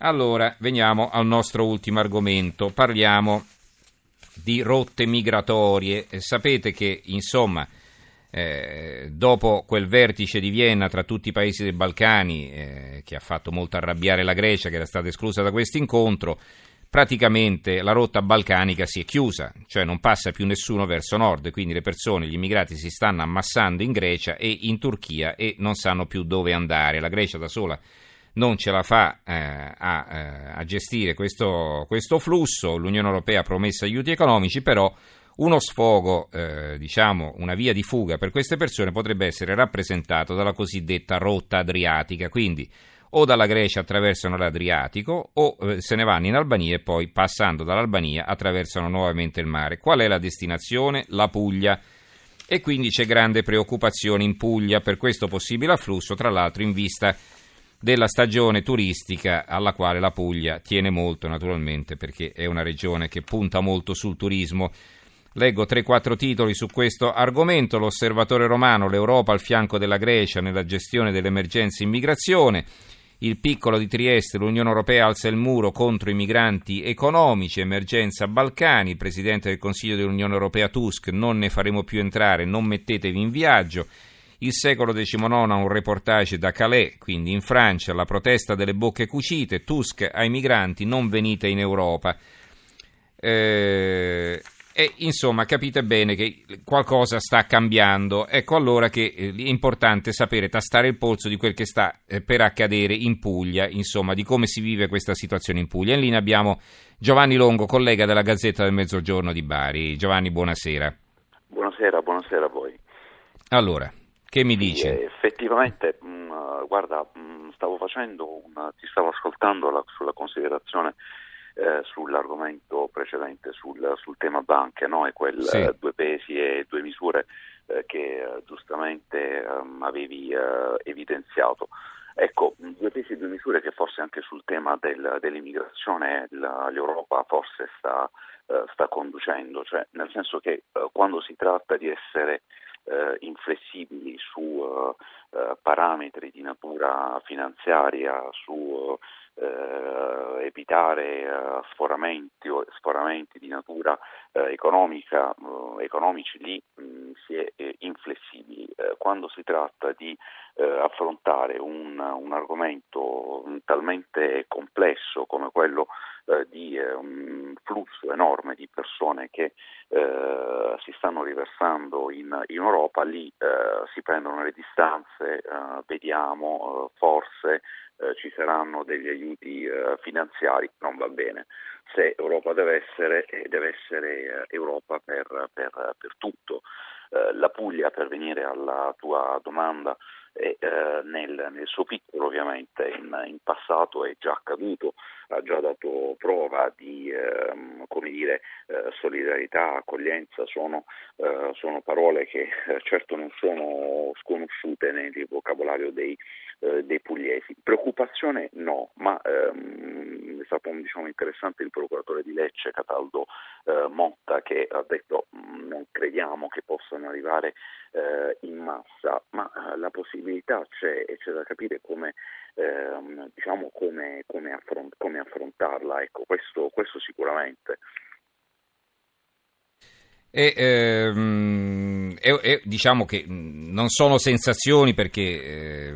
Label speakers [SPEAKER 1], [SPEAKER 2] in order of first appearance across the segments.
[SPEAKER 1] Allora, veniamo al nostro ultimo argomento. Parliamo di rotte migratorie. Sapete che, insomma, eh, dopo quel vertice di Vienna tra tutti i paesi dei Balcani, eh, che ha fatto molto arrabbiare la Grecia, che era stata esclusa da questo incontro, praticamente la rotta balcanica si è chiusa, cioè non passa più nessuno verso nord, quindi le persone, gli immigrati si stanno ammassando in Grecia e in Turchia e non sanno più dove andare. La Grecia da sola non ce la fa eh, a, eh, a, gestire questo, questo, flusso, l'Unione Europea ha promesso aiuti economici, però uno sfogo, eh, diciamo una via di fuga per queste persone potrebbe essere rappresentato dalla cosiddetta rotta adriatica, quindi o dalla Grecia attraversano l'Adriatico o eh, se ne vanno in Albania e poi passando dall'Albania attraversano nuovamente il mare. Qual è la destinazione? La Puglia. E quindi c'è grande preoccupazione in Puglia per questo possibile afflusso, tra l'altro in vista della stagione turistica alla quale la Puglia tiene molto naturalmente perché è una regione che punta molto sul turismo. Leggo 3-4 titoli su questo argomento. L'osservatore romano, l'Europa al fianco della Grecia nella gestione dell'emergenza immigrazione. Il piccolo di Trieste, l'Unione Europea alza il muro contro i migranti economici, emergenza Balcani, Presidente del Consiglio dell'Unione Europea Tusk, non ne faremo più entrare, non mettetevi in viaggio. Il secolo XIX ha un reportage da Calais, quindi in Francia, la protesta delle bocche cucite, Tusk ai migranti, non venite in Europa. Eh, e insomma capite bene che qualcosa sta cambiando. Ecco allora che eh, è importante sapere tastare il polso di quel che sta eh, per accadere in Puglia, insomma di come si vive questa situazione in Puglia. In linea abbiamo Giovanni Longo, collega della Gazzetta del Mezzogiorno di Bari. Giovanni, buonasera.
[SPEAKER 2] Buonasera, buonasera a voi.
[SPEAKER 1] Allora, che mi dice?
[SPEAKER 2] Sì, effettivamente, mh, mm, guarda, mh, mm, stavo facendo una, ti stavo ascoltando la, sulla considerazione eh, sull'argomento precedente, sul, sul tema banche, no? e quel sì. eh, due pesi e due misure eh, che eh, giustamente ehm, avevi eh, evidenziato. Ecco, due pesi e due misure che forse anche sul tema del, dell'immigrazione la, l'Europa forse sta, sta conducendo, cioè nel senso che quando si tratta di essere inflessibili su uh, uh, parametri di natura finanziaria, su uh, evitare sforamenti, sforamenti, di natura economica, economici, lì mh, mm, si è inflessibili. quando si tratta di affrontare un, un, argomento talmente complesso come quello di un flusso enorme di persone che eh, si stanno riversando in, in Europa, lì eh, si prendono le distanze, eh, vediamo, eh, forse eh, ci saranno degli aiuti eh, finanziari, non va bene. Se Europa deve essere, deve essere Europa per, per, per tutto. la Puglia, per venire alla tua domanda, eh, nel, nel, suo piccolo ovviamente in, in, passato è già accaduto, ha già dato prova di ehm, dire, eh, solidarietà, accoglienza, sono, eh, sono parole che eh, certo non sono sconosciute nel vocabolario dei, eh, dei pugliesi. Preoccupazione no, ma ehm, è stato diciamo, interessante il procuratore di Lecce, Cataldo eh, Motta, che ha detto mm, non crediamo che possano arrivare in massa, ma la possibilità possibilità c'è e c'è da capire come, ehm, diciamo come, come, affront- come affrontarla, ecco, questo, questo sicuramente.
[SPEAKER 1] E, ehm, e, e, diciamo che non sono sensazioni perché eh,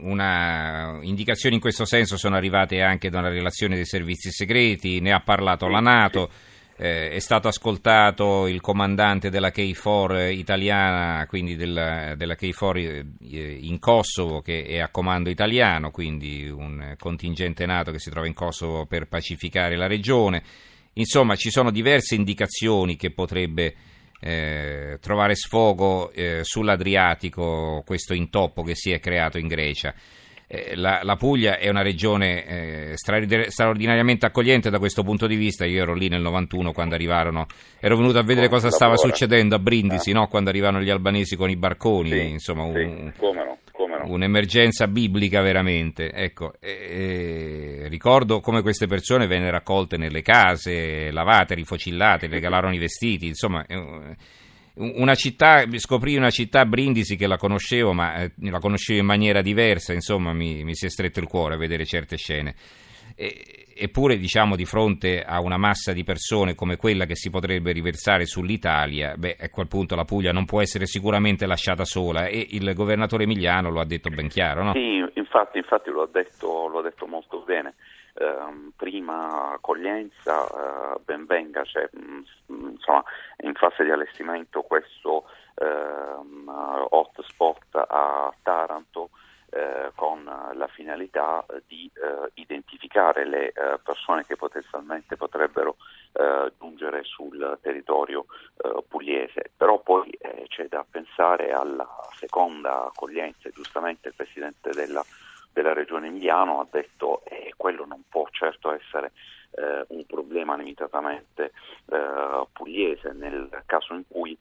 [SPEAKER 1] una, indicazioni in questo senso sono arrivate anche da una relazione dei servizi segreti, ne ha parlato la Nato. Sì eh, è stato ascoltato il comandante della KFOR italiana, quindi della, della eh, in Kosovo, che è a comando italiano, quindi un contingente NATO che si trova in Kosovo per pacificare la regione. Insomma, ci sono diverse indicazioni che potrebbe eh, trovare sfogo eh, sull'Adriatico questo intoppo che si è creato in Grecia. Eh, la, la, Puglia è una regione eh, straordinariamente accogliente da questo punto di vista. Io ero lì nel 91 quando arrivarono, ero venuto a vedere cosa stava succedendo a Brindisi, eh. no? quando arrivano gli albanesi con i barconi, sì, insomma,
[SPEAKER 2] sì, un, come no, come no.
[SPEAKER 1] un'emergenza biblica veramente. Ecco, ricordo come queste persone vennero raccolte nelle case, lavate, rifocillate, regalarono i vestiti, insomma una città, scoprì una città Brindisi che la conoscevo, ma eh, la conoscevo in maniera diversa, insomma mi, mi, si è stretto il cuore a vedere certe scene. E, eppure, diciamo, di fronte a una massa di persone come quella che si potrebbe riversare sull'Italia, beh, a quel punto la Puglia non può essere sicuramente lasciata sola e il governatore Emiliano lo ha detto ben chiaro, no?
[SPEAKER 2] Sì, infatti, infatti lo, ha detto, lo ha detto molto bene. Uh, prima accoglienza, uh, ben venga, cioè, mm, insomma, in fase di allestimento questo uh, hotspot a Taranto eh, con la finalità di eh, identificare le eh, persone che potenzialmente potrebbero eh, giungere sul territorio eh, pugliese. Però poi eh, c'è da pensare alla seconda accoglienza, giustamente il Presidente della, della Regione Emiliano ha detto quello non può certo essere un problema limitatamente pugliese nel caso in cui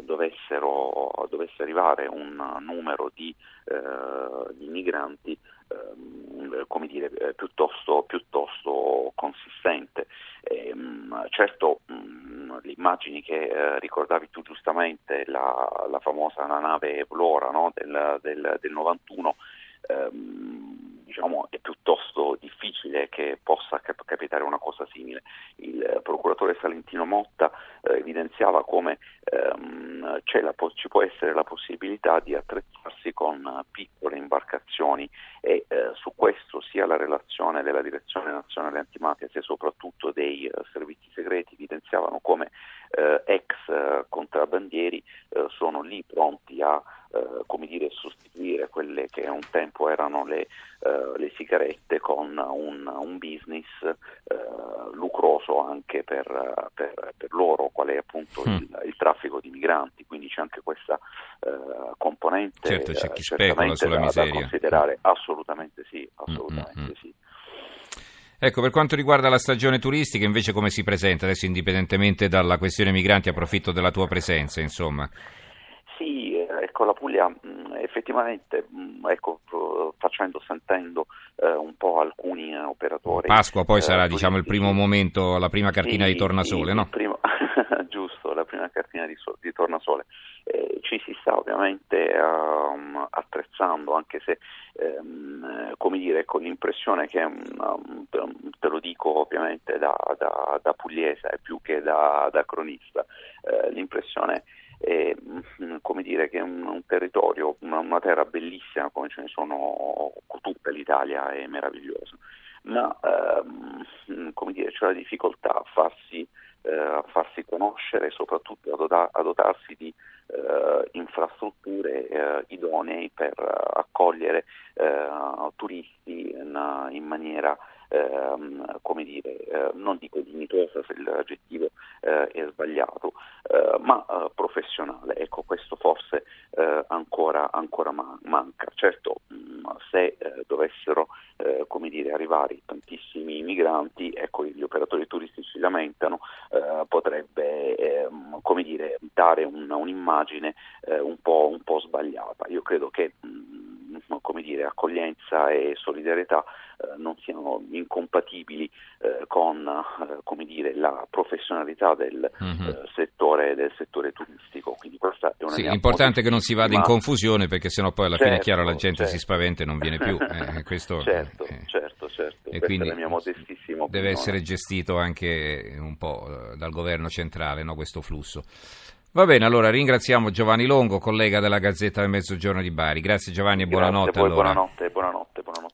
[SPEAKER 2] dovessero, dovesse arrivare un numero di eh, di migranti ehm, come dire, eh, piuttosto, piuttosto consistente. E, mh, certo mh, le immagini che eh, ricordavi tu giustamente, la, la famosa nave Vlora no, del, del, del 91, ehm, diciamo, è piuttosto difficile che possa cap- capitare una cosa simile. Il procuratore Salentino Motta eh, evidenziava come ehm, po- ci può essere la possibilità di attrezzarsi con uh, piccole imbarcazioni e eh, su questo sia la relazione della Direzione Nazionale Antimafia sia soprattutto dei uh, servizi segreti evidenziavano come eh, ex uh, contrabbandieri sono lì pronti a come dire, sostituire quelle che un tempo erano le, le sigarette con un, un business lucroso anche per, per, per loro, qual è appunto mm. il, il, traffico di migranti, quindi c'è anche questa componente
[SPEAKER 1] certo, c'è chi
[SPEAKER 2] da, da considerare, assolutamente sì, assolutamente mm-hmm. sì.
[SPEAKER 1] Ecco, per quanto riguarda la stagione turistica, invece come si presenta? Adesso indipendentemente dalla questione migranti, approfitto della tua presenza, insomma.
[SPEAKER 2] Sì, ecco, la Puglia effettivamente, ecco, facendo, sentendo eh, un po' alcuni eh, operatori.
[SPEAKER 1] Pasqua poi eh, sarà, diciamo, il primo momento, la prima cartina sì, di tornasole,
[SPEAKER 2] sì,
[SPEAKER 1] no?
[SPEAKER 2] Primo, giusto, la prima cartina di, so, di tornasole. Eh, ci si sta ovviamente um, attrezzando, anche se, um, come dire, con l'impressione che, um, dico ovviamente da, da, da pugliese più che da, da cronista, eh, l'impressione è come dire, che è un, un territorio, una, una, terra bellissima come ce ne sono tutta l'Italia è meravigliosa, ma ehm, come dire, c'è la difficoltà a farsi, eh, a farsi conoscere e soprattutto a, dota- a dotarsi di eh, infrastrutture eh, idonee per accogliere eh, turisti in, in maniera ehm, come dire, eh, non dico dignitosa se l'aggettivo eh, è sbagliato, eh, ma eh, professionale. Ecco, questo forse eh, ancora, ancora man- manca. Certo, mh, mm, se eh, dovessero come dire, arrivare tantissimi migranti, ecco, gli operatori turistici si lamentano, potrebbe ehm, come dire, dare un, un'immagine un po', un, po', sbagliata. Io credo che mh, mm, come dire, accoglienza e solidarietà non siano incompatibili eh, con eh, dire, la professionalità del, mm-hmm. settore, del, settore, turistico. Quindi questa è una
[SPEAKER 1] sì, l'importante è che non si vada in confusione perché sennò poi alla certo, fine è chiaro la gente certo. si spaventa e non viene più. questo,
[SPEAKER 2] certo, certo, certo.
[SPEAKER 1] E quindi deve essere gestito anche un po' dal governo centrale no, questo flusso. Va bene, allora ringraziamo Giovanni Longo, collega della Gazzetta del Mezzogiorno di Bari. Grazie Giovanni e buonanotte.
[SPEAKER 2] Grazie,
[SPEAKER 1] allora.
[SPEAKER 2] buonanotte, buonanotte.